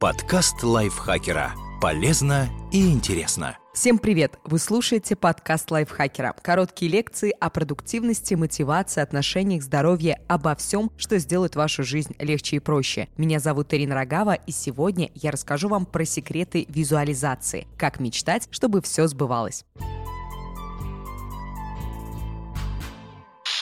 Подкаст лайфхакера. Полезно и интересно. Всем привет! Вы слушаете подкаст лайфхакера. Короткие лекции о продуктивности, мотивации, отношениях, здоровье, обо всем, что сделает вашу жизнь легче и проще. Меня зовут Ирина Рогава, и сегодня я расскажу вам про секреты визуализации. Как мечтать, чтобы все сбывалось.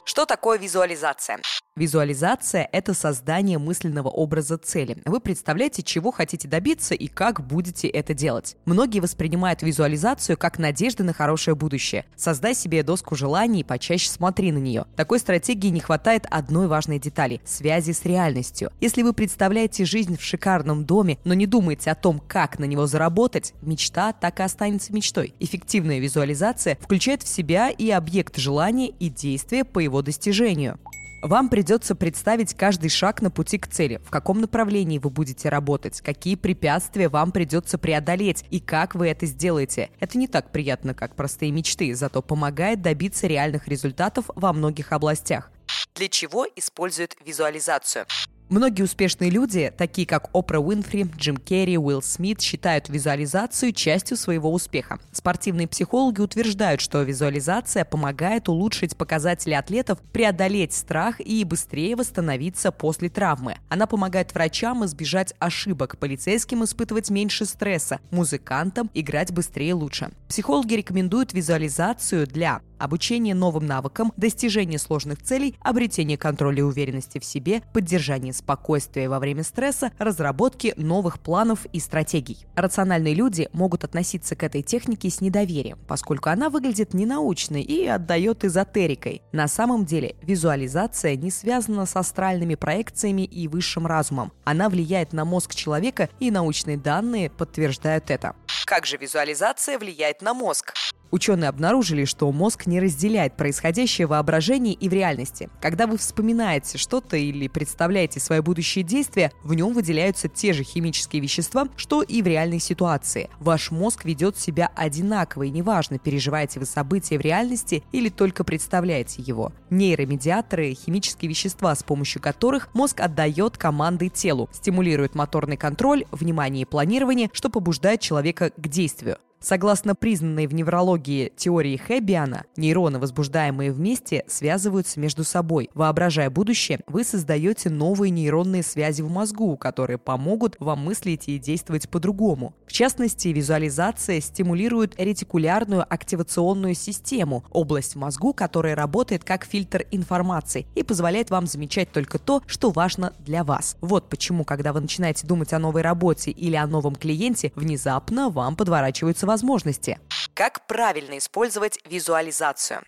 Что такое визуализация? Визуализация – это создание мысленного образа цели. Вы представляете, чего хотите добиться и как будете это делать. Многие воспринимают визуализацию как надежды на хорошее будущее. Создай себе доску желаний и почаще смотри на нее. Такой стратегии не хватает одной важной детали – связи с реальностью. Если вы представляете жизнь в шикарном доме, но не думаете о том, как на него заработать, мечта так и останется мечтой. Эффективная визуализация включает в себя и объект желания, и действия по его достижению. Вам придется представить каждый шаг на пути к цели, в каком направлении вы будете работать, какие препятствия вам придется преодолеть и как вы это сделаете. Это не так приятно, как простые мечты, зато помогает добиться реальных результатов во многих областях. Для чего используют визуализацию? Многие успешные люди, такие как Опра Уинфри, Джим Керри, Уилл Смит, считают визуализацию частью своего успеха. Спортивные психологи утверждают, что визуализация помогает улучшить показатели атлетов, преодолеть страх и быстрее восстановиться после травмы. Она помогает врачам избежать ошибок, полицейским испытывать меньше стресса, музыкантам играть быстрее и лучше. Психологи рекомендуют визуализацию для обучение новым навыкам, достижение сложных целей, обретение контроля и уверенности в себе, поддержание спокойствия во время стресса, разработки новых планов и стратегий. Рациональные люди могут относиться к этой технике с недоверием, поскольку она выглядит ненаучной и отдает эзотерикой. На самом деле визуализация не связана с астральными проекциями и высшим разумом. Она влияет на мозг человека, и научные данные подтверждают это. Как же визуализация влияет на мозг? Ученые обнаружили, что мозг не разделяет происходящее в воображении и в реальности. Когда вы вспоминаете что-то или представляете свои будущие действия, в нем выделяются те же химические вещества, что и в реальной ситуации. Ваш мозг ведет себя одинаково, и неважно, переживаете вы события в реальности или только представляете его. Нейромедиаторы – химические вещества, с помощью которых мозг отдает команды телу, стимулирует моторный контроль, внимание и планирование, что побуждает человека к действию. Согласно признанной в неврологии теории Хэббиана, нейроны, возбуждаемые вместе, связываются между собой. Воображая будущее, вы создаете новые нейронные связи в мозгу, которые помогут вам мыслить и действовать по-другому. В частности, визуализация стимулирует ретикулярную активационную систему, область в мозгу, которая работает как фильтр информации и позволяет вам замечать только то, что важно для вас. Вот почему, когда вы начинаете думать о новой работе или о новом клиенте, внезапно вам подворачиваются возможности. Как правильно использовать визуализацию?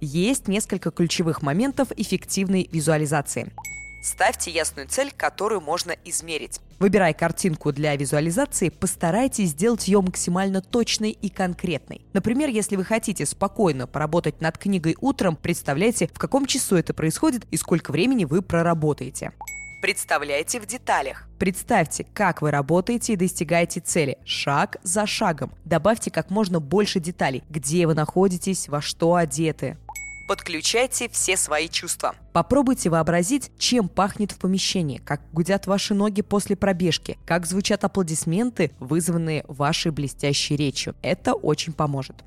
Есть несколько ключевых моментов эффективной визуализации. Ставьте ясную цель, которую можно измерить. Выбирая картинку для визуализации, постарайтесь сделать ее максимально точной и конкретной. Например, если вы хотите спокойно поработать над книгой утром, представляйте, в каком часу это происходит и сколько времени вы проработаете. Представляйте в деталях. Представьте, как вы работаете и достигаете цели, шаг за шагом. Добавьте как можно больше деталей, где вы находитесь, во что одеты. Подключайте все свои чувства. Попробуйте вообразить, чем пахнет в помещении, как гудят ваши ноги после пробежки, как звучат аплодисменты, вызванные вашей блестящей речью. Это очень поможет.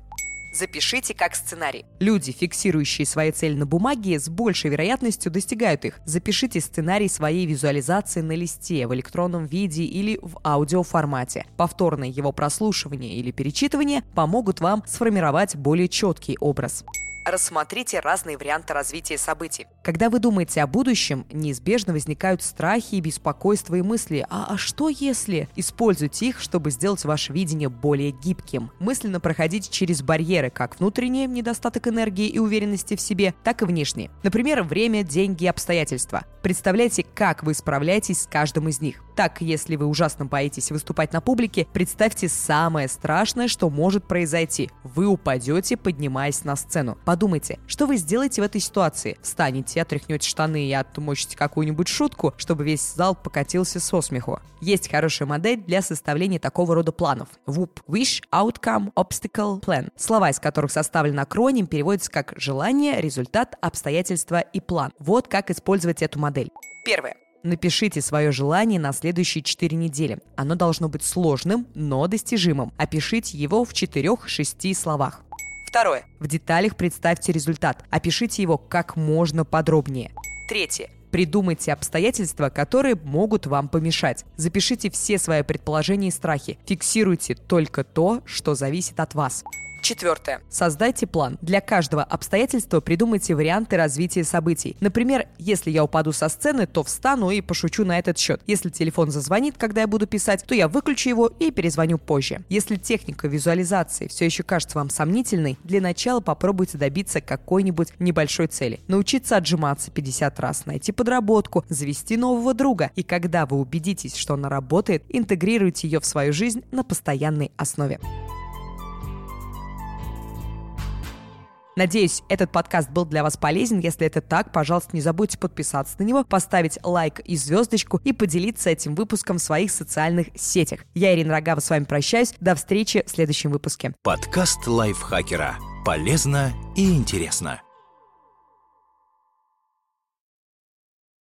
Запишите как сценарий. Люди, фиксирующие свои цели на бумаге, с большей вероятностью достигают их. Запишите сценарий своей визуализации на листе, в электронном виде или в аудиоформате. Повторное его прослушивание или перечитывание помогут вам сформировать более четкий образ. Рассмотрите разные варианты развития событий. Когда вы думаете о будущем, неизбежно возникают страхи, беспокойства и мысли «А, а что если?» Используйте их, чтобы сделать ваше видение более гибким. Мысленно проходите через барьеры, как внутренние, недостаток энергии и уверенности в себе, так и внешние. Например, время, деньги, обстоятельства. Представляйте, как вы справляетесь с каждым из них. Так, если вы ужасно боитесь выступать на публике, представьте самое страшное, что может произойти. Вы упадете, поднимаясь на сцену. Подумайте, что вы сделаете в этой ситуации? Встанете, отряхнете штаны и отмочите какую-нибудь шутку, чтобы весь зал покатился со смеху. Есть хорошая модель для составления такого рода планов. WOOP – Wish, Outcome, Obstacle, Plan. Слова, из которых составлен акроним, переводятся как «желание», «результат», «обстоятельства» и «план». Вот как использовать эту модель. Первое. Напишите свое желание на следующие 4 недели. Оно должно быть сложным, но достижимым. Опишите его в 4-6 словах. Второе. В деталях представьте результат. Опишите его как можно подробнее. Третье. Придумайте обстоятельства, которые могут вам помешать. Запишите все свои предположения и страхи. Фиксируйте только то, что зависит от вас. Четвертое. Создайте план. Для каждого обстоятельства придумайте варианты развития событий. Например, если я упаду со сцены, то встану и пошучу на этот счет. Если телефон зазвонит, когда я буду писать, то я выключу его и перезвоню позже. Если техника визуализации все еще кажется вам сомнительной, для начала попробуйте добиться какой-нибудь небольшой цели. Научиться отжиматься 50 раз, найти подработку, завести нового друга. И когда вы убедитесь, что она работает, интегрируйте ее в свою жизнь на постоянной основе. Надеюсь, этот подкаст был для вас полезен. Если это так, пожалуйста, не забудьте подписаться на него, поставить лайк и звездочку и поделиться этим выпуском в своих социальных сетях. Я, Ирина Рогава, с вами прощаюсь. До встречи в следующем выпуске. Подкаст лайфхакера. Полезно и интересно.